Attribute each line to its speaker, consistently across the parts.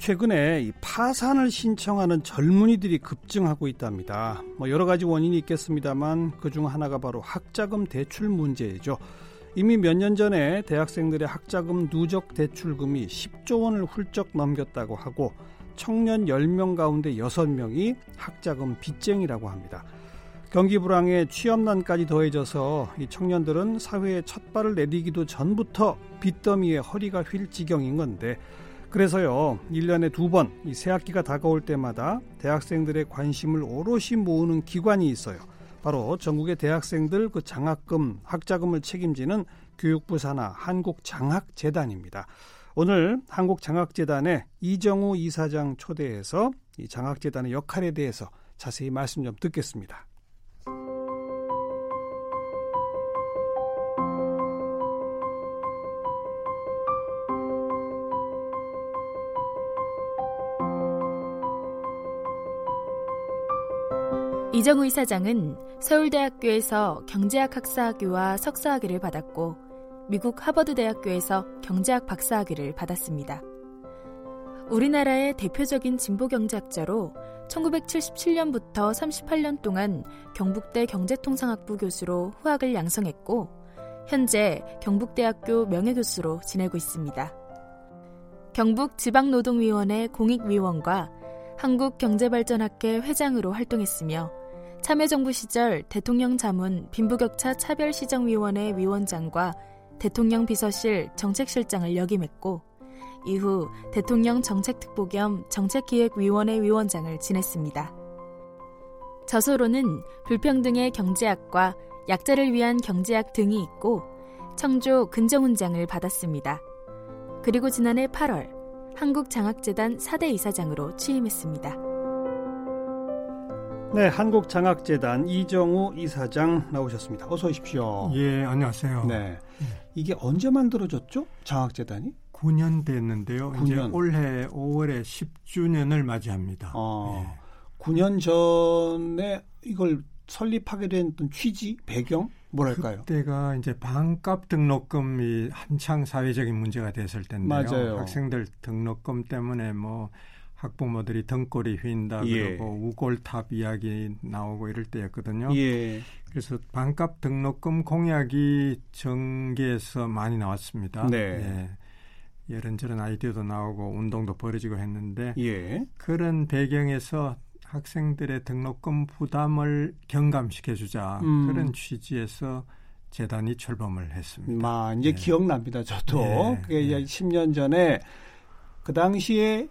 Speaker 1: 최근에 이 파산을 신청하는 젊은이들이 급증하고 있답니다. 뭐 여러 가지 원인이 있겠습니다만 그 중 하나가 바로 학자금 대출 문제죠. 이미 몇 년 전에 대학생들의 학자금 누적 대출금이 10조 원을 훌쩍 넘겼다고 하고 청년 10명 가운데 6명이 학자금 빚쟁이라고 합니다. 경기 불황에 취업난까지 더해져서 이 청년들은 사회에 첫 발을 내디기도 전부터 빚더미에 허리가 휠 지경인 건데 그래서요 1년에 두 번 이 새학기가 다가올 때마다 대학생들의 관심을 오롯이 모으는 기관이 있어요. 바로 전국의 대학생들 그 장학금, 학자금을 책임지는 교육부 산하 한국장학재단입니다. 오늘 한국장학재단의 이정우 이사장 초대해서 이 장학재단의 역할에 대해서 자세히 말씀 좀 듣겠습니다.
Speaker 2: 이정우 이사장은 서울대학교에서 경제학 학사학위와 석사학위를 받았고 미국 하버드 대학교에서 경제학 박사학위를 받았습니다. 우리나라의 대표적인 진보 경제학자로 1977년부터 38년 동안 경북대 경제통상학부 교수로 후학을 양성했고 현재 경북대학교 명예교수로 지내고 있습니다. 경북지방노동위원회 공익위원과 한국경제발전학회 회장으로 활동했으며 참여정부 시절 대통령 자문 빈부격차 차별시정위원회 위원장과 대통령 비서실 정책실장을 역임했고 이후 대통령 정책특보 겸 정책기획위원회 위원장을 지냈습니다. 저서로는 불평등의 경제학과 약자를 위한 경제학 등이 있고 청조 근정훈장을 받았습니다. 그리고 지난해 8월 한국장학재단 4대 이사장으로 취임했습니다.
Speaker 1: 네, 한국장학재단 이정우 이사장 나오셨습니다. 어서 오십시오.
Speaker 3: 예, 안녕하세요.
Speaker 1: 네. 이게 언제 만들어졌죠? 장학재단이?
Speaker 3: 9년 됐는데요. 9년. 이제 올해 5월에 10주년을 맞이합니다.
Speaker 1: 어, 예. 9년 전에 이걸 설립하게 된 취지, 배경 뭐랄까요?
Speaker 3: 그때가 이제 반값 등록금이 한창 사회적인 문제가 됐을 텐데요.
Speaker 1: 맞아요.
Speaker 3: 학생들 등록금 때문에 뭐 학부모들이 등골이 휜다 예. 그러고 우골탑 이야기 나오고 이럴 때였거든요.
Speaker 1: 예.
Speaker 3: 그래서 반값 등록금 공약이 정계에서 많이 나왔습니다.
Speaker 1: 네.
Speaker 3: 예. 이런저런 아이디어도 나오고 운동도 벌어지고 했는데
Speaker 1: 예.
Speaker 3: 그런 배경에서 학생들의 등록금 부담을 경감시켜 주자 음. 그런 취지에서 재단이 출범을 했습니다.
Speaker 1: 마 이제 예. 기억납니다. 저도 예. 그게 이제 10년 전에 그 당시에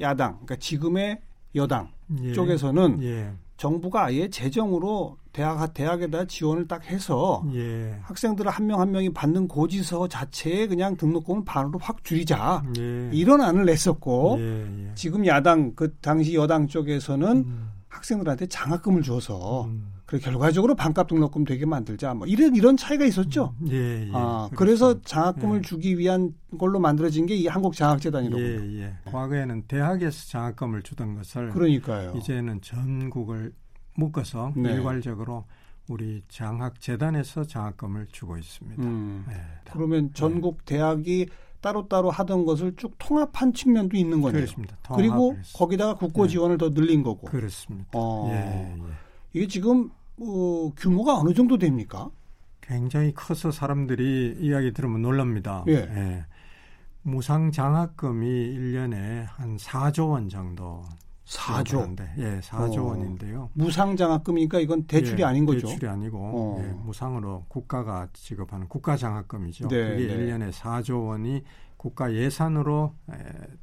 Speaker 1: 야당, 그러니까 지금의 여당 예. 쪽에서는
Speaker 3: 예.
Speaker 1: 정부가 아예 재정으로 대학 대학에다 지원을 딱 해서
Speaker 3: 예.
Speaker 1: 학생들 한 명한 한 명이 받는 고지서 자체에 그냥 등록금을 반으로 확 줄이자
Speaker 3: 예.
Speaker 1: 이런 안을 냈었고
Speaker 3: 예,
Speaker 1: 지금 야당 그 당시 여당 쪽에서는 음. 학생들한테 장학금을 줘서 음. 그래 결과적으로 반값 등록금 되게 만들자 뭐 이런 이런 차이가 있었죠.
Speaker 3: 음, 예, 예.
Speaker 1: 아 그렇죠. 그래서 장학금을 예. 주기 위한 걸로 만들어진 게 이 한국 장학재단이라고.
Speaker 3: 예, 예. 과거에는 대학에서 장학금을 주던 것을
Speaker 1: 그러니까요.
Speaker 3: 이제는 전국을 묶어서 네. 일괄적으로 우리 장학재단에서 장학금을 주고 있습니다.
Speaker 1: 음. 네. 그러면 전국 대학이 따로따로 하던 것을 쭉 통합한 측면도 있는 거네요.
Speaker 3: 그렇습니다.
Speaker 1: 그리고 거기다가 국고 네. 지원을 네. 더 늘린 거고.
Speaker 3: 그렇습니다.
Speaker 1: 어.
Speaker 3: 예, 예.
Speaker 1: 이게 지금 어, 규모가 어느 정도 됩니까?
Speaker 3: 굉장히 커서 사람들이 이야기 들으면 놀랍니다.
Speaker 1: 예.
Speaker 3: 예. 무상 장학금이 1년에 한 4조 원 정도
Speaker 1: 4조.
Speaker 3: 예, 4조 어, 원인데요.
Speaker 1: 무상 장학금이니까 이건 대출이
Speaker 3: 예,
Speaker 1: 아닌 거죠.
Speaker 3: 대출이 아니고
Speaker 1: 어.
Speaker 3: 예, 무상으로 국가가 지급하는 국가 장학금이죠.
Speaker 1: 네,
Speaker 3: 그게
Speaker 1: 네.
Speaker 3: 1년에 4조 원이 국가 예산으로 에,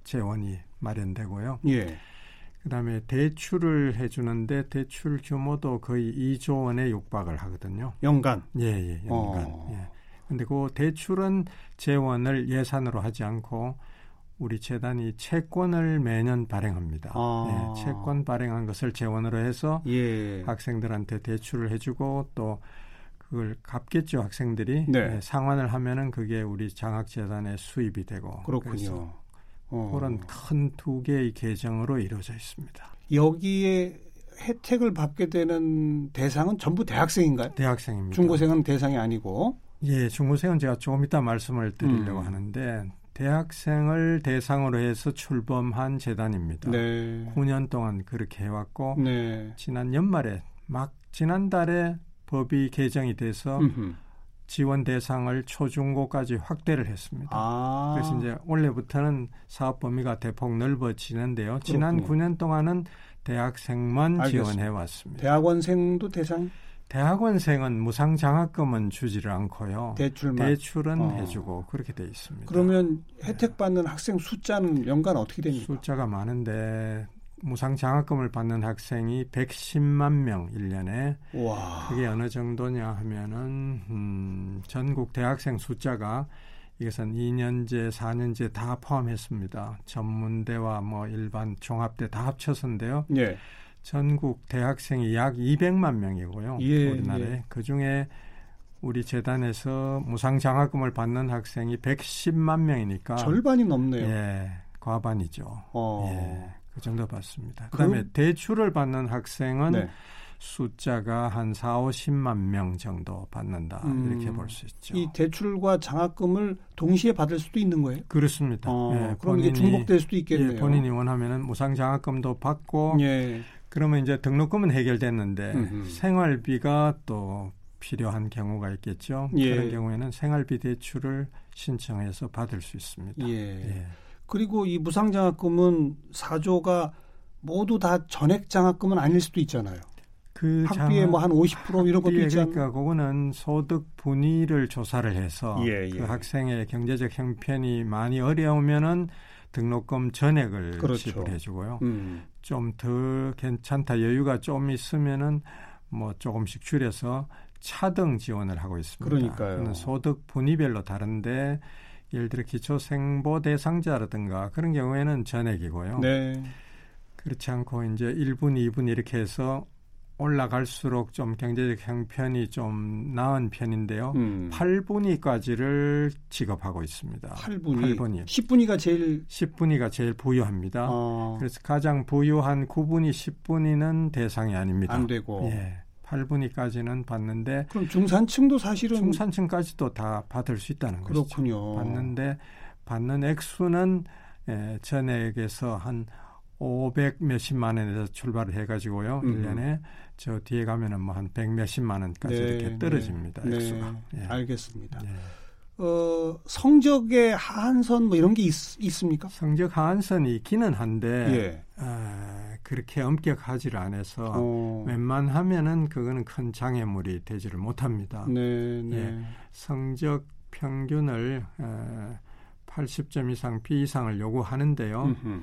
Speaker 3: 재원이 마련되고요.
Speaker 1: 예.
Speaker 3: 그다음에 대출을 해주는데 대출 규모도 거의 2조 원에 육박을 하거든요.
Speaker 1: 연간.
Speaker 3: 예, 예, 연간.
Speaker 1: 어.
Speaker 3: 예. 근데 그 대출은 재원을 예산으로 하지 않고 우리 재단이 채권을 매년 발행합니다.
Speaker 1: 아.
Speaker 3: 예, 채권 발행한 것을 재원으로 해서
Speaker 1: 예.
Speaker 3: 학생들한테 대출을 해주고 또 그걸 갚겠죠 학생들이 네. 네, 상환을 하면은 그게 우리 장학재단의 수입이 되고
Speaker 1: 그렇군요.
Speaker 3: 어. 그런 큰 두 개의 계정으로 이루어져 있습니다.
Speaker 1: 여기에 혜택을 받게 되는 대상은 전부 대학생인가요?
Speaker 3: 대학생입니다.
Speaker 1: 중고생은 대상이 아니고.
Speaker 3: 예, 중고생은 제가 조금 이따 말씀을 드리려고 음. 하는데 대학생을 대상으로 해서 출범한 재단입니다. 네. 9년 동안 그렇게 해왔고 네. 지난 연말에 막 지난달에 법이 개정이 돼서 음흠. 지원 대상을 초중고까지 확대를 했습니다. 아. 그래서 이제 올해부터는 사업 범위가 대폭 넓어지는데요. 지난 그렇군요. 9년 동안은 대학생만 알겠습니다. 지원해 왔습니다.
Speaker 1: 대학원생도 대상?
Speaker 3: 대학원생은 무상 장학금은 주지를 않고요.
Speaker 1: 대출만
Speaker 3: 대출은 어. 해주고 그렇게 돼 있습니다.
Speaker 1: 그러면 혜택 받는 학생 숫자는 연간 어떻게 됩니까?
Speaker 3: 숫자가 많은데 무상 장학금을 받는 학생이 110만 명 1년에 와. 그게 어느 정도냐 하면은 음, 전국 대학생 숫자가 이것은 2년제, 4년제 다 포함했습니다. 전문대와 뭐 일반 종합대 다 합쳐서인데요. 예. 전국 대학생이 약 200만 명이고요. 예, 우리나라에 예. 그 중에 우리 재단에서 무상 장학금을 받는 학생이 110만 명이니까
Speaker 1: 절반이 넘네요.
Speaker 3: 예, 과반이죠. 어. 예. 그 정도 받습니다. 그다음에 그 대출을 받는 학생은 네. 숫자가 한 4, 50만 명 정도 받는다. 음, 이렇게 볼 수 있죠.
Speaker 1: 이 대출과 장학금을 동시에 받을 수도 있는 거예요?
Speaker 3: 그렇습니다. 어,
Speaker 1: 예, 그럼 본인이, 이게 중복될 수도 있겠네요.
Speaker 3: 예, 본인이 원하면은 무상 장학금도 받고 예. 그러면 이제 등록금은 해결됐는데 음흠. 생활비가 또 필요한 경우가 있겠죠. 예. 그런 경우에는 생활비 대출을 신청해서 받을 수 있습니다. 예. 예.
Speaker 1: 그리고 이 무상장학금은 사조가 모두 다 전액 장학금은 아닐 수도 있잖아요. 그 학비의 뭐한 50% 이런 것도 않나요?
Speaker 3: 그러니까 그거는 소득 분위를 조사를 해서 예, 예. 그 학생의 경제적 형편이 많이 어려우면은 등록금 전액을 그렇죠. 지불해 주고요. 음. 좀더 괜찮다 여유가 좀 있으면은 뭐 조금씩 줄여서 차등 지원을 하고 있습니다.
Speaker 1: 그러니까요.
Speaker 3: 소득 분위별로 다른데 예를 들어 기초 생보 대상자라든가 그런 경우에는 전액이고요. 네. 그렇지 않고 이제 1분, 2분 이렇게 해서 올라갈수록 좀 경제적 형편이 좀 나은 편인데요. 음. 8분위까지를 지급하고 있습니다.
Speaker 1: 8분위. 8분위. 10분위가 제일
Speaker 3: 10분위가 제일 부유합니다. 어. 그래서 가장 부유한 9분위, 10분위는 대상이 아닙니다.
Speaker 1: 안 되고.
Speaker 3: 예. 8분위까지는 받는데
Speaker 1: 그럼 중산층도 사실은
Speaker 3: 중산층까지도 다 받을 수 있다는
Speaker 1: 그렇군요.
Speaker 3: 것이죠. 받는데 받는 액수는 예, 전액에서 한 500 몇십만 원에서 출발을 해가지고요. 음. 1년에 저 뒤에 가면은 뭐 한 100 몇십만 원까지 네, 이렇게 떨어집니다. 네, 액수가.
Speaker 1: 네, 예. 알겠습니다. 예. 어, 성적의 하한선 뭐 이런 게 있, 습니까
Speaker 3: 성적 하한선이 있기는 한데 예. 아, 그렇게 엄격하지를 않아서 어. 웬만하면은 그거는 큰 장애물이 되지를 못합니다. 네, 네. 예. 성적 평균을 에, 80점 이상 B 이상을 요구하는데요. 음흠.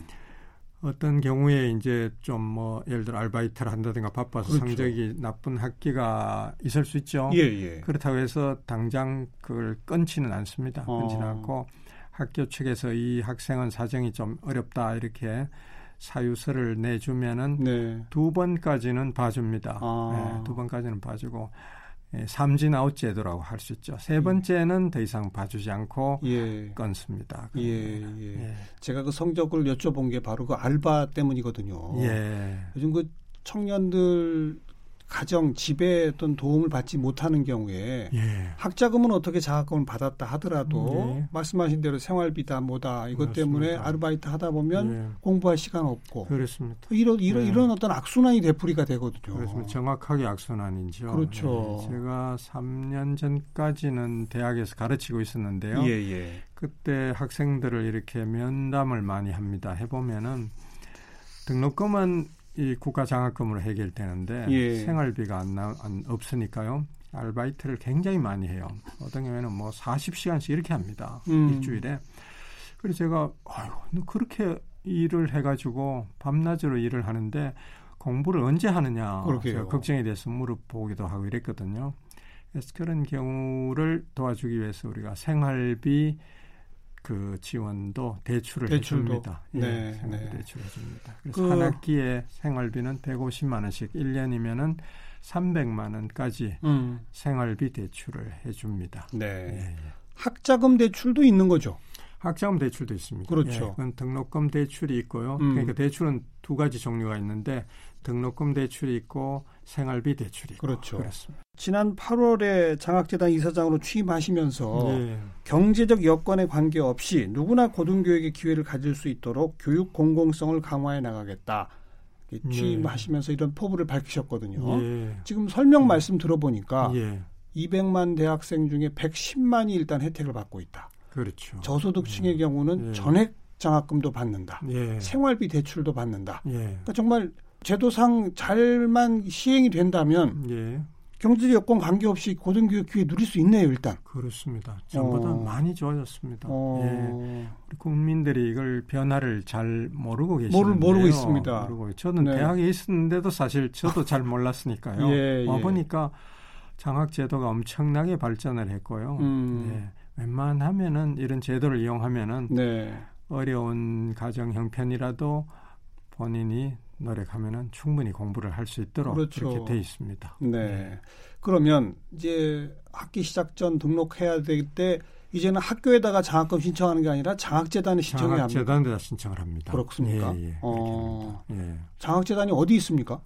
Speaker 3: 어떤 경우에 이제 좀 뭐 예를 들어 알바이트를 한다든가 바빠서 그렇죠. 성적이 나쁜 학기가 있을 수 있죠. 예, 예. 그렇다고 해서 당장 그걸 끊지는 않습니다. 어. 끊지는 않고 학교 측에서 이 학생은 사정이 좀 어렵다 이렇게 사유서를 내주면은 네. 두 번까지는 봐줍니다. 아. 네, 두 번까지는 봐주고 예, 삼진 아웃 제도라고 할 수 있죠. 세 번째는 더 이상 봐주지 않고 예. 끊습니다.
Speaker 1: 예, 예, 예. 제가 그 성적을 여쭤본 게 바로 그 알바 때문이거든요. 예. 요즘 그 청년들 가정 집에 어떤 도움을 받지 못하는 경우에 예. 학자금은 어떻게 장학금을 받았다 하더라도 예. 말씀하신 대로 생활비다 뭐다 이것 맞습니다. 때문에 아르바이트 하다 보면 예. 공부할 시간 없고
Speaker 3: 그렇습니다.
Speaker 1: 이런 이런, 네. 이런 어떤 악순환이 되풀이가 되거든요.
Speaker 3: 그렇습니다. 정확하게 악순환이죠.
Speaker 1: 그렇죠.
Speaker 3: 네. 제가 3년 전까지는 대학에서 가르치고 있었는데요. 예, 예. 그때 학생들을 이렇게 면담을 많이 합니다. 해보면은 등록금은 이 국가 장학금으로 해결되는데 예. 생활비가 안, 나, 안 없으니까요. 아르바이트를 굉장히 많이 해요. 어떤 경우에는 뭐 40시간씩 이렇게 합니다. 음. 일주일에. 그래서 제가 아유, 너 그렇게 일을 해 가지고 밤낮으로 일을 하는데 공부를 언제 하느냐 제가 걱정이 돼서 물어보기도 하고 이랬거든요. 그래서 그런 경우를 도와주기 위해서 우리가 생활비 그 지원도 대출을 대출도. 해줍니다. 예, 네, 생활비 네. 대출해 줍니다. 그래서 그, 한 학기에 생활비는 150만 원씩 1년이면은 300만 원까지 음. 생활비 대출을 해줍니다.
Speaker 1: 네. 예, 예. 학자금 대출도 있는 거죠.
Speaker 3: 학자금 대출도 있습니다.
Speaker 1: 그렇죠. 예,
Speaker 3: 그건 등록금 대출이 있고요. 음. 그러니까 대출은 두 가지 종류가 있는데 등록금 대출이 있고 생활비 대출이
Speaker 1: 그렇죠.
Speaker 3: 그렇습니다.
Speaker 1: 지난 8월에 장학재단 이사장으로 취임하시면서 네. 경제적 여건에 관계없이 누구나 고등교육의 기회를 가질 수 있도록 교육 공공성을 강화해 나가겠다. 취임하시면서 네. 이런 포부를 밝히셨거든요. 네. 지금 설명 말씀 들어보니까 200만 대학생 중에 110만이 일단 혜택을 받고 있다.
Speaker 3: 그렇죠.
Speaker 1: 저소득층의 예. 경우는 예. 전액 장학금도 받는다. 예. 생활비 대출도 받는다. 예. 그러니까 정말 제도상 잘만 시행이 된다면 예. 경제적 여건 관계없이 고등교육 기회 누릴 수 있네요, 일단.
Speaker 3: 그렇습니다. 전보다 어. 많이 좋아졌습니다. 어. 예. 우리 국민들이 이걸 변화를 잘 모르고 계시는데요. 모르,
Speaker 1: 모르고 있습니다.
Speaker 3: 모르고 저는 네. 대학에 있었는데도 사실 저도 잘 몰랐으니까요. 예, 와 보니까 장학 제도가 엄청나게 발전을 했고요. 음. 네. 웬만하면은 이런 제도를 이용하면은 네. 어려운 가정 형편이라도 본인이 노력하면은 충분히 공부를 할 수 있도록 그렇죠. 그렇게 돼 있습니다.
Speaker 1: 네. 네. 그러면 이제 학기 시작 전 등록해야 될 때 이제는 학교에다가 장학금 신청하는 게 아니라 장학재단에 신청해야
Speaker 3: 합니다. 장학재단에다 신청을 합니다.
Speaker 1: 그렇습니까?
Speaker 3: 예, 예, 어,
Speaker 1: 예. 장학재단이 어디 있습니까?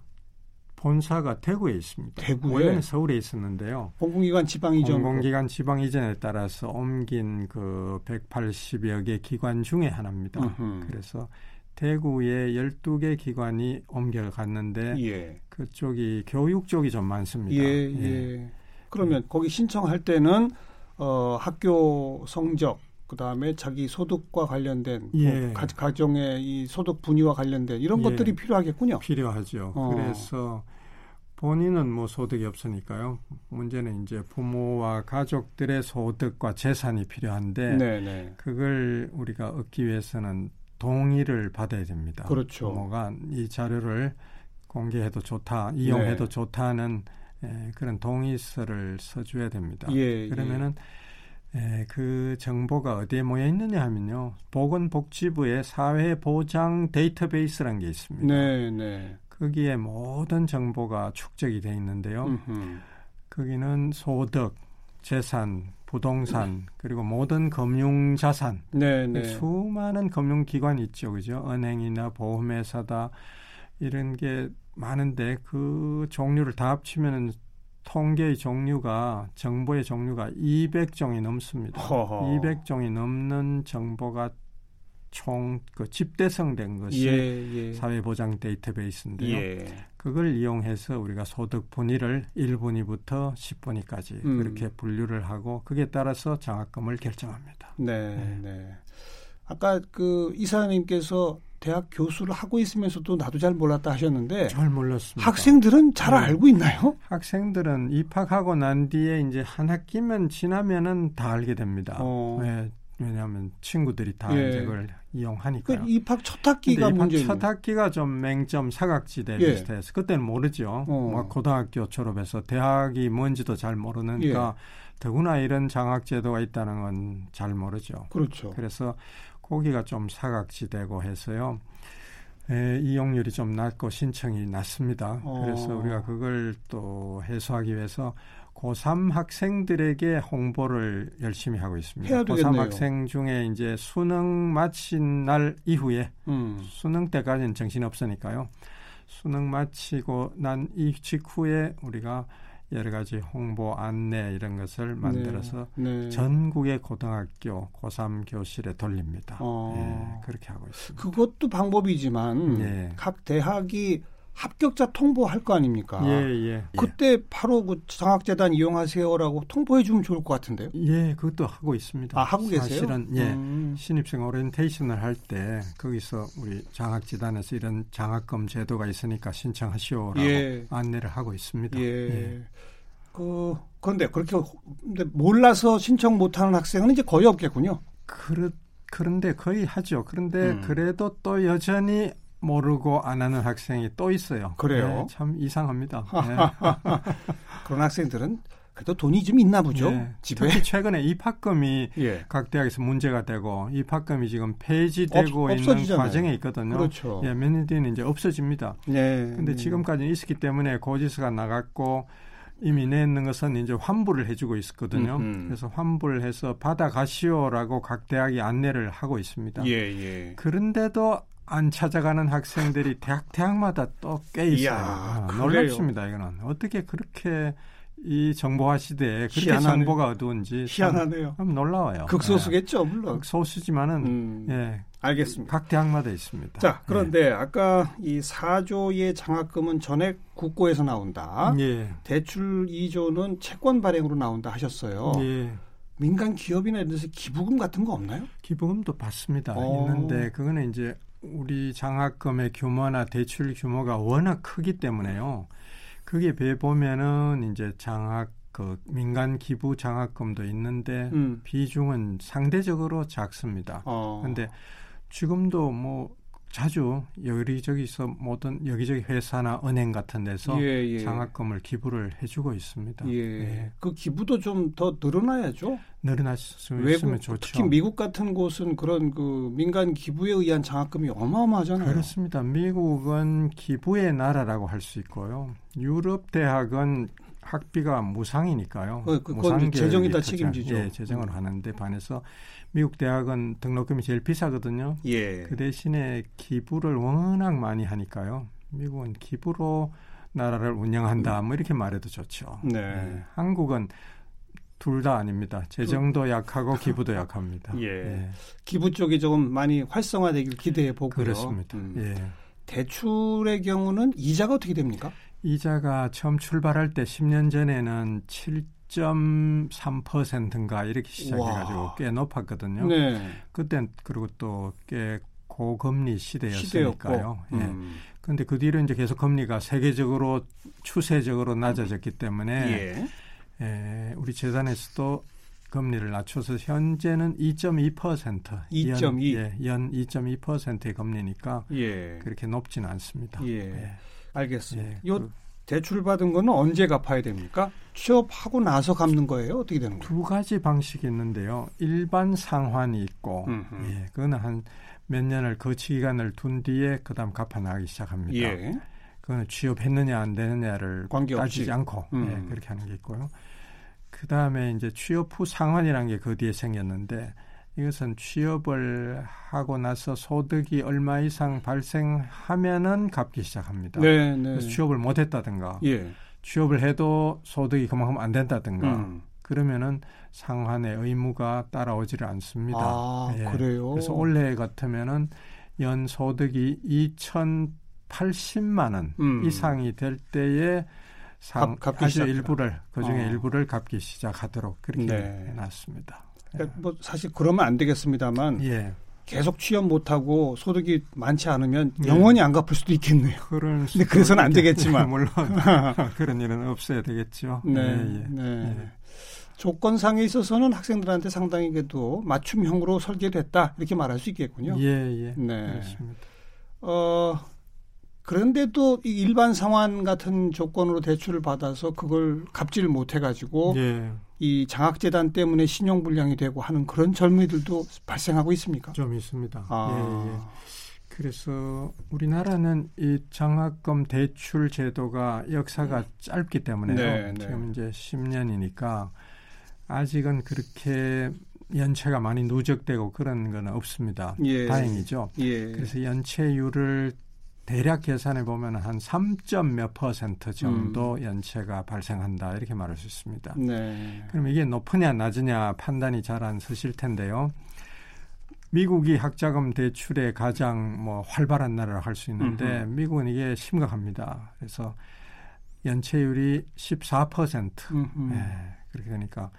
Speaker 3: 본사가 대구에 있습니다.
Speaker 1: 대구에
Speaker 3: 원래는 서울에 있었는데요.
Speaker 1: 공공기관 지방 이전
Speaker 3: 공공기관 지방 이전에 따라서 옮긴 그 180여 개 기관 중에 하나입니다. 으흠. 그래서 대구에 12개 기관이 옮겨갔는데 예. 그쪽이 교육 쪽이 좀 많습니다.
Speaker 1: 예, 예. 예. 그러면 거기 신청할 때는 어, 학교 성적 그다음에 자기 소득과 관련된 뭐 가, 정의이 소득 분위와 관련된 이런 예. 것들이 필요하겠군요.
Speaker 3: 필요하죠. 어. 그래서 본인은 뭐 소득이 없으니까요. 문제는 이제 부모와 가족들의 소득과 재산이 필요한데 네네. 네. 그걸 우리가 얻기 위해서는 동의를 받아야 됩니다.
Speaker 1: 그렇죠.
Speaker 3: 부모가 이 자료를 공개해도 좋다, 이용해도 네. 좋다는 에, 그런 동의서를 써줘야 됩니다. 예, 예. 그러면은 예. 에, 그 정보가 어디에 모여 있느냐 하면요. 보건복지부의 사회보장 데이터베이스라는 게 있습니다. 네, 네. 거기에 모든 정보가 축적이 돼 있는데요. 음흠. 거기는 소득, 재산, 부동산 그리고 모든 금융 자산 네, 네. 수많은 금융 기관이 있죠, 그죠? 은행이나 보험회사다 이런 게 많은데 그 종류를 다 합치면은 통계의 종류가 정보의 종류가 200종이 넘습니다. 허허. 200종이 넘는 정보가 총 그 집대성된 것이 예, 예. 사회보장 데이터베이스인데요. 예. 그걸 이용해서 우리가 소득 분위를 1분위부터 10분위까지 음. 그렇게 분류를 하고 그에 따라서 장학금을 결정합니다.
Speaker 1: 네, 네. 네. 아까 그 이사님께서 대학 교수를 하고 있으면서도 나도 잘 몰랐다 하셨는데
Speaker 3: 잘 몰랐습니다.
Speaker 1: 학생들은 잘 네. 알고 있나요?
Speaker 3: 학생들은 입학하고 난 뒤에 이제 한 학기면 지나면은 다 알게 됩니다. 어. 네, 왜냐하면 친구들이 다 예. 이제 그걸 이용하니까요.
Speaker 1: 그 입학 첫 학기가 문제.
Speaker 3: 첫 학기가 좀 맹점 사각지대 예. 비슷해서 그때는 모르죠. 어. 막 고등학교 졸업해서 대학이 뭔지도 잘 모르니까 예. 더구나 이런 장학 제도가 있다는 건 잘 모르죠.
Speaker 1: 그렇죠.
Speaker 3: 그래서 고기가 좀 사각지대고 해서요. 에, 이용률이 좀 낮고 신청이 낮습니다. 어. 그래서 우리가 그걸 또 해소하기 위해서 고3 학생들에게 홍보를 열심히 하고 있습니다.
Speaker 1: 되겠네요.
Speaker 3: 고3 학생 중에 이제 수능 마친 날 이후에 음. 수능 때까지는 정신 없으니까요. 수능 마치고 난 이 직후에 우리가 여러 가지 홍보 안내 이런 것을 네. 만들어서 네, 네. 전국의 고등학교 고3 교실에 돌립니다. 어. 예, 그렇게 하고 있습니다.
Speaker 1: 그것도 방법이지만 예. 각 대학이 합격자 통보할 거 아닙니까?
Speaker 3: 예, 예.
Speaker 1: 그때 예. 바로 그 장학재단 이용하세요라고 통보해 주면 좋을 것 같은데요.
Speaker 3: 예, 그것도 하고 있습니다.
Speaker 1: 아, 하고 계세요?
Speaker 3: 사실은 예. 음. 신입생 오리엔테이션을 할 때 거기서 우리 장학재단에서 이런 장학금 제도가 있으니까 신청하시오라고 예. 안내를 하고 있습니다.
Speaker 1: 예. 예. 그 그런데 그렇게 근데 몰라서 신청 못 하는 학생은 이제 거의 없겠군요.
Speaker 3: 그렇 그런데 거의 하죠. 그런데 음. 그래도 또 여전히 모르고 안 하는 학생이 또 있어요.
Speaker 1: 그래요?
Speaker 3: 네, 참 이상합니다. 네.
Speaker 1: 그런 학생들은 그래도 돈이 좀 있나 보죠. 예.
Speaker 3: 집에. 특히 최근에 입학금이 예. 각 대학에서 문제가 되고 입학금이 지금 폐지되고 없, 있는 과정에 있거든요.
Speaker 1: 그렇죠.
Speaker 3: 예, 몇년 뒤에는 이제 없어집니다. 네. 근데 지금까지 있었기 때문에 고지서가 나갔고 이미 내는 것은 이제 환불을 해주고 있었거든요. 음, 음. 그래서 환불을 해서 받아가시오라고 각 대학이 안내를 하고 있습니다.
Speaker 1: 예, 예.
Speaker 3: 그런데도 안 찾아가는 학생들이 대학 대학마다 또 꽤 있어요. 이야, 아, 놀랍습니다. 이거는 어떻게 그렇게 이 정보화 시대에 그렇게 희한하네. 정보가 어두운지
Speaker 1: 희한하네요.
Speaker 3: 참 놀라워요.
Speaker 1: 극소수겠죠, 네. 물론.
Speaker 3: 극소수지만은 음, 예.
Speaker 1: 알겠습니다.
Speaker 3: 각 대학마다 있습니다.
Speaker 1: 자, 그런데 예. 아까 이 4조의 장학금은 전액 국고에서 나온다. 예. 대출 2조는 채권 발행으로 나온다 하셨어요. 예. 민간 기업이나 이런 데서 기부금 같은 거 없나요?
Speaker 3: 기부금도 받습니다. 어. 있는데 그거는 이제 우리 장학금의 규모나 대출 규모가 워낙 크기 때문에요. 그게 배 보면은 이제 장학 그 민간 기부 장학금도 있는데 음. 비중은 상대적으로 작습니다. 그런데 어. 지금도 뭐 자주 여기저기서 모든 여기저기 회사나 은행 같은 데서 예, 예. 장학금을 기부를 해주고 있습니다.
Speaker 1: 예. 예. 그 기부도 좀 더 늘어나야죠.
Speaker 3: 늘어났으면 외국, 좋죠.
Speaker 1: 특히 미국 같은 곳은 그런 그 민간 기부에 의한 장학금이 어마어마하잖아요.
Speaker 3: 그렇습니다. 미국은 기부의 나라라고 할 수 있고요. 유럽 대학은 학비가 무상이니까요.
Speaker 1: 어, 그, 무상 재정이 다 책임지죠.
Speaker 3: 예, 재정을 음. 하는데 반해서 미국 대학은 등록금이 제일 비싸거든요. 예. 그 대신에 기부를 워낙 많이 하니까요. 미국은 기부로 나라를 운영한다. 뭐 이렇게 말해도 좋죠. 네. 네. 한국은 둘 다 아닙니다. 재정도 약하고 기부도 약합니다.
Speaker 1: 예. 예. 기부 쪽이 조금 많이 활성화되길 기대해 보고요.
Speaker 3: 그렇습니다. 음. 예.
Speaker 1: 대출의 경우는 이자가 어떻게 됩니까?
Speaker 3: 이자가 처음 출발할 때 10년 전에는 7 1.3%인가 이렇게 시작해가지고 와. 꽤 높았거든요. 네. 그땐 그리고 또 꽤 고금리 시대였으니까요. 예. 음. 그런데 그 뒤로 이제 계속 금리가 세계적으로 추세적으로 낮아졌기 때문에 예. 예, 우리 재단에서도 금리를 낮춰서 현재는 2.2%
Speaker 1: 2.2
Speaker 3: 연, 예, 연 2.2%의 금리니까 예. 그렇게 높지는 않습니다.
Speaker 1: 예. 예. 알겠습니다. 예, 요 그, 대출 받은 거는 언제 갚아야 됩니까? 취업하고 나서 갚는 거예요? 어떻게 되는 거예요?
Speaker 3: 두 가지 방식이 있는데요. 일반 상환이 있고, 예, 그거는 한몇 년을 거치 기간을 둔 뒤에 그다음 갚아 나가기 시작합니다. 예. 그거는 취업했느냐 안 되느냐를 관계없이. 따지지 않고 음. 예, 그렇게 하는 게 있고요. 그 다음에 이제 취업 후 상환이라는 게 그 뒤에 생겼는데 이것은 취업을 하고 나서 소득이 얼마 이상 발생하면은 갚기 시작합니다. 네, 네. 그래서 취업을 못했다든가, 예. 취업을 해도 소득이 그만큼 안 된다든가, 음. 그러면은 상환의 의무가 따라오지를 않습니다.
Speaker 1: 아, 예. 그래요?
Speaker 3: 그래서 올해 같으면은 연 소득이 2,080만 원 음. 이상이 될 때에 상, 갚, 아주 일부를 그 중에 어. 일부를 갚기 시작하도록 그렇게 네. 해놨습니다.
Speaker 1: 그러니까 뭐 사실 그러면 안 되겠습니다만 예. 계속 취업 못하고 소득이 많지 않으면 예. 영원히 안 갚을 수도 있겠네요. 그런 근데 그래서는 안 되겠지만
Speaker 3: 물론 그런 일은 없어야 되겠죠.
Speaker 1: 네, 예, 예. 네. 예. 조건상에 있어서는 학생들한테 상당히 그래도 맞춤형으로 설계됐다 이렇게 말할 수 있겠군요.
Speaker 3: 예, 예. 네. 그렇습니다.
Speaker 1: 어 그런데도 일반 상환 같은 조건으로 대출을 받아서 그걸 갚지를 못해가지고 예. 이 장학재단 때문에 신용불량이 되고 하는 그런 젊은이들도 발생하고 있습니까?
Speaker 3: 좀 있습니다. 아. 예, 예. 그래서 우리나라는 이 장학금 대출 제도가 역사가 짧기 때문에요. 네, 네. 지금 이제 10년이니까 아직은 그렇게 연체가 많이 누적되고 그런 건 없습니다. 예. 다행이죠. 예. 그래서 연체율을 대략 계산해 보면 한 3점 몇 퍼센트 정도 음. 연체가 발생한다 이렇게 말할 수 있습니다. 네. 그럼 이게 높으냐 낮으냐 판단이 잘 안 서실 텐데요. 미국이 학자금 대출에 가장 뭐 활발한 나라라 할 수 있는데 음흠. 미국은 이게 심각합니다. 그래서 연체율이 14%. 네, 그렇게 되니까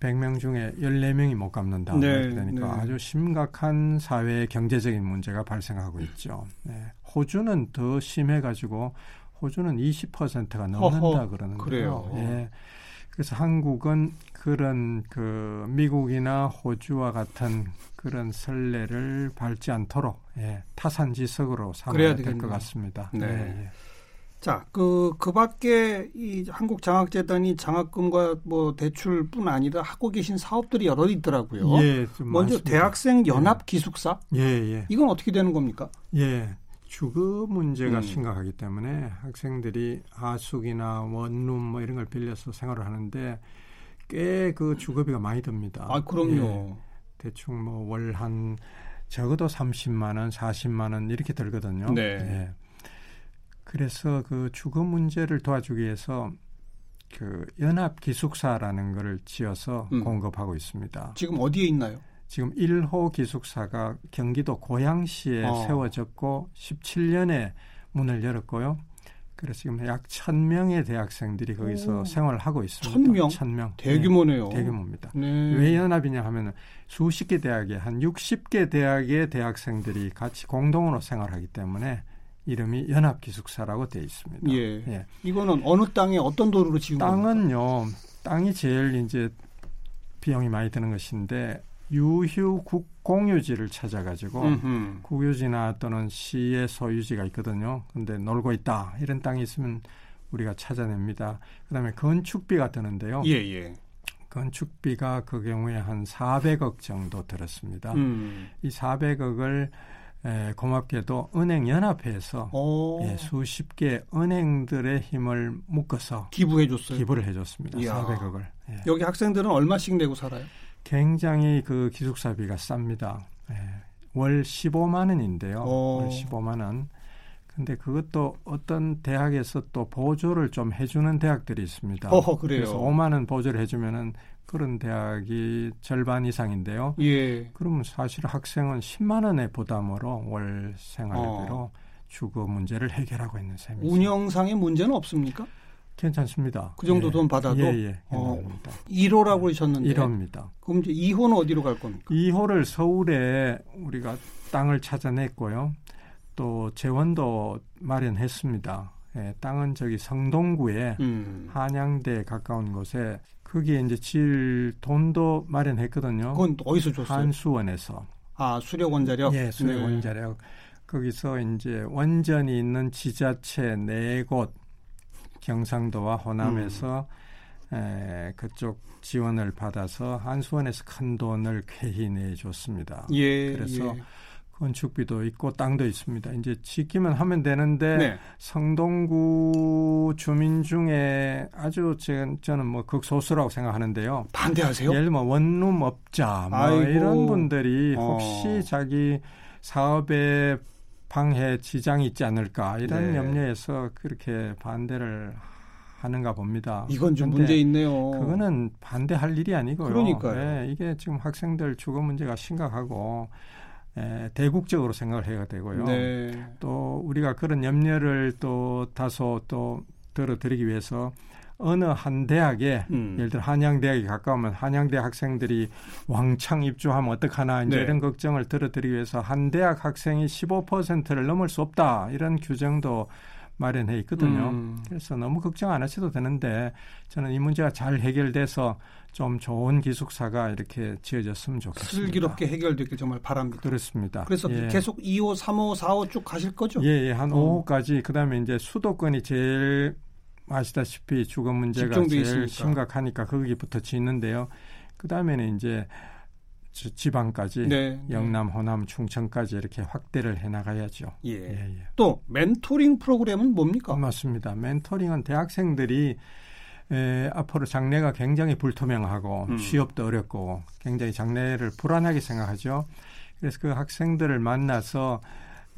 Speaker 3: 100명 중에 14명이 못 갚는다. 네, 되니까 네. 아주 심각한 사회 경제적인 문제가 발생하고 있죠. 네. 호주는 더 심해 가지고 호주는 20%가 넘는다 그러는데요. 그래요. 예. 그래서 한국은 그런 그 미국이나 호주와 같은 그런 선례를 밟지 않도록 예, 타산지석으로 삼아야 될 것 같습니다. 네. 예.
Speaker 1: 자, 그, 그 밖에 이 한국장학재단이 장학금과 뭐 대출뿐 아니라 하고 계신 사업들이 여러 있더라고요. 예, 먼저. 대학생 연합 기숙사? 예, 예. 이건 어떻게 되는 겁니까?
Speaker 3: 예. 주거 문제가 음. 심각하기 때문에 학생들이 하숙이나 원룸 뭐 이런 걸 빌려서 생활을 하는데 꽤 그 주거비가 많이 듭니다.
Speaker 1: 아, 그럼요. 예.
Speaker 3: 대충 뭐 월 한 적어도 30만 원, 40만 원 이렇게 들거든요. 네. 예. 그래서 그 주거 문제를 도와주기 위해서 그 연합 기숙사라는 것을 지어서 음. 공급하고 있습니다.
Speaker 1: 지금 어디에 있나요?
Speaker 3: 지금 1호 기숙사가 경기도 고양시에 어. 세워졌고 17년에 문을 열었고요. 그래서 지금 약 1000명의 대학생들이 거기서 오. 생활하고 있습니다.
Speaker 1: 1000명?
Speaker 3: 1000명.
Speaker 1: 대규모네요.
Speaker 3: 네, 대규모입니다. 네. 왜 연합이냐 하면 수십 개 대학에 한 60개 대학의 대학생들이 같이 공동으로 생활하기 때문에 이름이 연합기숙사라고 되어 있습니다.
Speaker 1: 예. 예. 이거는 어느 땅에 어떤 도로로 지은
Speaker 3: 땅은요. 겁니까? 땅이 제일 이제 비용이 많이 드는 것인데 유휴 국 공유지를 찾아가지고 음흠. 국유지나 또는 시의 소유지가 있거든요. 근데 놀고 있다 이런 땅이 있으면 우리가 찾아냅니다. 그다음에 건축비가 드는데요. 예, 예. 건축비가 그 경우에 한 400억 정도 들었습니다. 음. 이 400억을 에, 고맙게도 은행 연합회에서 예, 수십 개 은행들의 힘을 묶어서
Speaker 1: 기부해 줬어요.
Speaker 3: 기부를 해 줬습니다. 400억을.
Speaker 1: 예. 여기 학생들은 얼마씩 내고 살아요?
Speaker 3: 굉장히 그 기숙사비가 쌉니다. 예, 월 15만 원인데요. 오. 월 15만 원. 근데 그것도 어떤 대학에서 또 보조를 좀 해주는 대학들이 있습니다.
Speaker 1: 어, 그래요.
Speaker 3: 그래서 5만 원 보조를 해주면은 그런 대학이 절반 이상인데요. 예. 그러면 사실 학생은 10만 원의 부담으로 월 생활비로 어. 주거 문제를 해결하고 있는 셈이죠.
Speaker 1: 운영상의 문제는 없습니까?
Speaker 3: 괜찮습니다.
Speaker 1: 그 정도
Speaker 3: 예.
Speaker 1: 돈 받아도?
Speaker 3: 예, 예. 어,
Speaker 1: 1호라고 그러셨는데.
Speaker 3: 1호입니다.
Speaker 1: 그럼 이제 2호는 어디로 갈 겁니까?
Speaker 3: 2호를 서울에 우리가 땅을 찾아냈고요. 또 재원도 마련했습니다. 예, 땅은 저기 성동구에 음. 한양대 가까운 곳에 거기에 이제 질 돈도 마련했거든요.
Speaker 1: 그건 어디서 줬어요?
Speaker 3: 한수원에서.
Speaker 1: 아 수력 원 자력.
Speaker 3: 예, 수력 네. 원자력. 거기서 이제 원전이 있는 지자체 네 곳 경상도와 호남에서 음. 에, 그쪽 지원을 받아서 한수원에서 큰 돈을 쾌히 내줬습니다. 예, 그래서 예. 건축비도 있고 땅도 있습니다. 이제 짓기만 하면 되는데 네. 성동구 주민 중에 아주 저는 뭐 극소수라고 생각하는데요.
Speaker 1: 반대하세요?
Speaker 3: 예를 들면 원룸 업자 뭐 아이고. 이런 분들이 어. 혹시 어. 자기 사업에 방해 지장이 있지 않을까 이런 네. 염려에서 그렇게 반대를 하는가 봅니다.
Speaker 1: 이건 좀 문제 있네요.
Speaker 3: 그거는 반대할 일이 아니고요.
Speaker 1: 그러니까요.
Speaker 3: 네, 이게 지금 학생들 주거 문제가 심각하고 에, 대국적으로 생각을 해야 되고요. 네. 또 우리가 그런 염려를 또 다소 또 들어드리기 위해서 어느 한 대학에 음. 예를 들어 한양대학이 가까우면 한양대 학생들이 왕창 입주하면 어떡하나 이제 네. 이런 걱정을 들어드리기 위해서 한 대학 학생이 15%를 넘을 수 없다 이런 규정도 마련해 있거든요. 음. 그래서 너무 걱정 안 하셔도 되는데 저는 이 문제가 잘 해결돼서 좀 좋은 기숙사가 이렇게 지어졌으면 좋겠습니다.
Speaker 1: 슬기롭게 해결되길 정말 바랍니다.
Speaker 3: 그렇습니다.
Speaker 1: 그래서
Speaker 3: 예.
Speaker 1: 계속 2호, 3호, 4호 쭉 가실 거죠?
Speaker 3: 예, 예. 한 어. 5호까지 그다음에 이제 수도권이 제일 아시다시피 주거 문제가 제일 있으니까. 심각하니까 거기부터 짓는데요. 그다음에는 이제 지방까지 네, 네. 영남, 호남, 충청까지 이렇게 확대를 해 나가야죠.
Speaker 1: 예. 예, 예. 또 멘토링 프로그램은 뭡니까?
Speaker 3: 맞습니다. 멘토링은 대학생들이 에, 앞으로 장래가 굉장히 불투명하고 음. 취업도 어렵고 굉장히 장래를 불안하게 생각하죠. 그래서 그 학생들을 만나서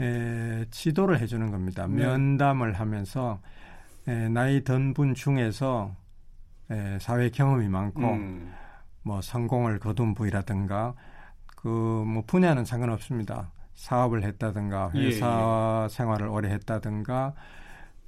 Speaker 3: 에, 지도를 해주는 겁니다. 네. 면담을 하면서 에, 나이 든 분 중에서 에, 사회 경험이 많고 음. 뭐 성공을 거둔 부위라든가 그 뭐 분야는 상관없습니다. 사업을 했다든가 회사 예, 예. 생활을 오래 했다든가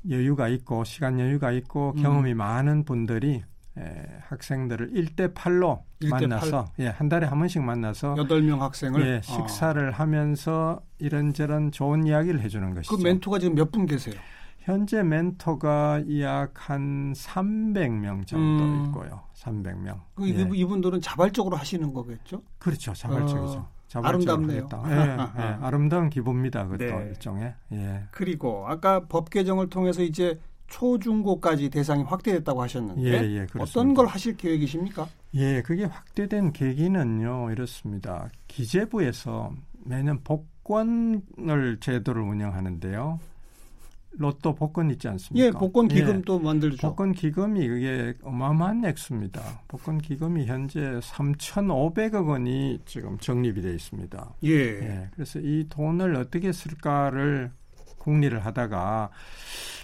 Speaker 3: 여유가 있고 시간 여유가 있고 음. 경험이 많은 분들이 에, 학생들을 1대 8로 1대 만나서 8? 예, 한 달에 한 번씩 만나서
Speaker 1: 8명 학생을
Speaker 3: 예, 식사를 어. 하면서 이런저런 좋은 이야기를 해 주는 것이죠.
Speaker 1: 그 멘토가 지금 몇 분 계세요?
Speaker 3: 현재 멘토가 약 한 300명 정도 음. 있고요. 300명.
Speaker 1: 그 예. 이분들은 자발적으로 하시는 거겠죠?
Speaker 3: 그렇죠. 자발적이죠. 어.
Speaker 1: 아름답네요.
Speaker 3: 예, 예, 아름다운 기부입니다. 그것도 네. 일종의. 예.
Speaker 1: 그리고 아까 법 개정을 통해서 이제 초중고까지 대상이 확대됐다고 하셨는데 예, 예, 어떤 걸 하실 계획이십니까?
Speaker 3: 예, 그게 확대된 계기는요 이렇습니다. 기재부에서 매년 복권을 제도를 운영하는데요. 로또 복권 있지 않습니까?
Speaker 1: 예, 복권 기금도 예, 만들죠.
Speaker 3: 복권 기금이 그게 어마어마한 액수입니다. 복권 기금이 현재 3,500억 원이 지금 적립이 되어 있습니다. 예. 예. 그래서 이 돈을 어떻게 쓸까를 궁리를 하다가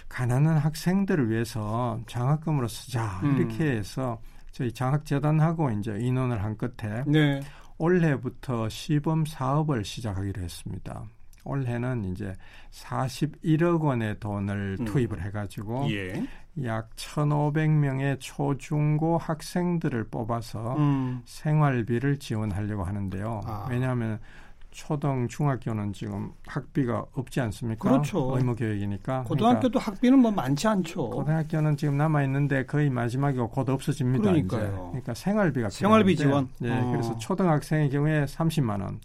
Speaker 3: 가난한 학생들을 위해서 장학금으로 쓰자 음. 이렇게 해서 저희 장학재단하고 이제 인원을 한 끝에 네. 올해부터 시범 사업을 시작하기로 했습니다. 올해는 이제 41억 원의 돈을 음. 투입을 해가지고 예. 약 1,500명의 초중고 학생들을 뽑아서 음. 생활비를 지원하려고 하는데요. 아. 왜냐하면 초등 중학교는 지금 학비가 없지 않습니까?
Speaker 1: 그렇죠.
Speaker 3: 의무 교육이니까.
Speaker 1: 고등학교도 그러니까 학비는 뭐 많지 않죠.
Speaker 3: 고등학교는 지금 남아 있는데 거의 마지막이고 곧 없어집니다.
Speaker 1: 그러니까요.
Speaker 3: 이제. 그러니까 생활비가
Speaker 1: 생활비 지원.
Speaker 3: 네, 어. 그래서 초등학생의 경우에 30만 원,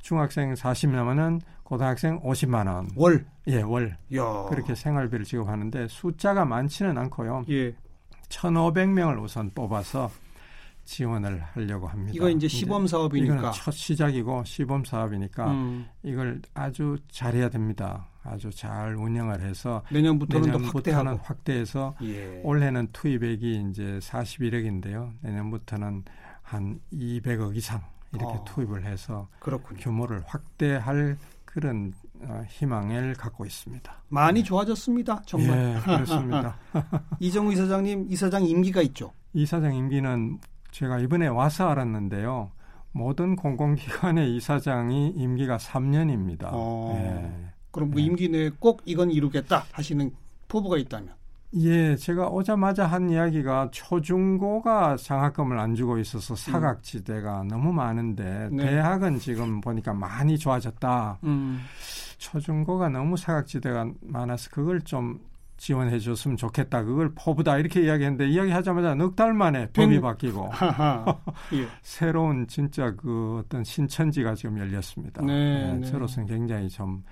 Speaker 3: 중학생 40만 원은 고등학생 50만 원.
Speaker 1: 월.
Speaker 3: 예, 월. 야. 그렇게 생활비를 지급하는데 숫자가 많지는 않고요. 예. 1,500명을 우선 뽑아서 지원을 하려고 합니다.
Speaker 1: 이거 이제 시범 사업이니까
Speaker 3: 이거는 첫 시작이고 시범 사업이니까 음. 이걸 아주 잘해야 됩니다. 아주 잘 운영을 해서
Speaker 1: 내년부터는, 내년부터는
Speaker 3: 확대해서 예. 올해는 투입액이 이제 41억인데요. 내년부터는 한 200억 이상 이렇게 어. 투입을 해서
Speaker 1: 그렇군요.
Speaker 3: 규모를 확대할 그런 어, 희망을 갖고 있습니다.
Speaker 1: 많이 좋아졌습니다. 정말.
Speaker 3: 예, 그렇습니다.
Speaker 1: 이정우 이사장님, 이사장 임기가 있죠.
Speaker 3: 이사장 임기는 제가 이번에 와서 알았는데요. 모든 공공기관의 이사장이 임기가 3년입니다. 어,
Speaker 1: 예. 그럼 그 임기 내에 꼭 이건 이루겠다 하시는 포부가 있다면?
Speaker 3: 예, 제가 오자마자 한 이야기가 초중고가 장학금을 안 주고 있어서 사각지대가 음. 너무 많은데 네. 대학은 지금 보니까 많이 좋아졌다. 음. 초중고가 너무 사각지대가 많아서 그걸 좀 지원해 줬으면 좋겠다. 그걸 포부다 이렇게 이야기했는데 이야기하자마자 넉 달 만에 법이 음. 바뀌고 예. 새로운 진짜 그 어떤 신천지가 지금 열렸습니다. 네, 네, 네. 저로서는 굉장히 좀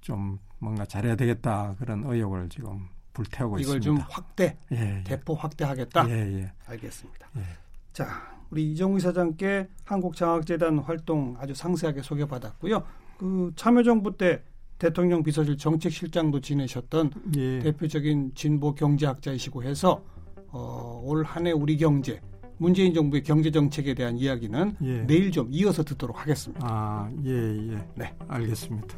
Speaker 3: 좀 뭔가 잘해야 되겠다 그런 의욕을 지금 불태우고
Speaker 1: 이걸
Speaker 3: 있습니다.
Speaker 1: 좀 확대, 예, 예. 대폭 확대하겠다. 예, 예. 알겠습니다. 예. 자, 우리 이정우 이사장께 한국장학재단 활동 아주 상세하게 소개받았고요. 그 참여정부 때 대통령 비서실 정책실장도 지내셨던 예. 대표적인 진보 경제학자이시고 해서 어, 올 한 해 우리 경제 문재인 정부의 경제 정책에 대한 이야기는 예. 내일 좀 이어서 듣도록 하겠습니다.
Speaker 3: 아, 예, 예. 네. 알겠습니다.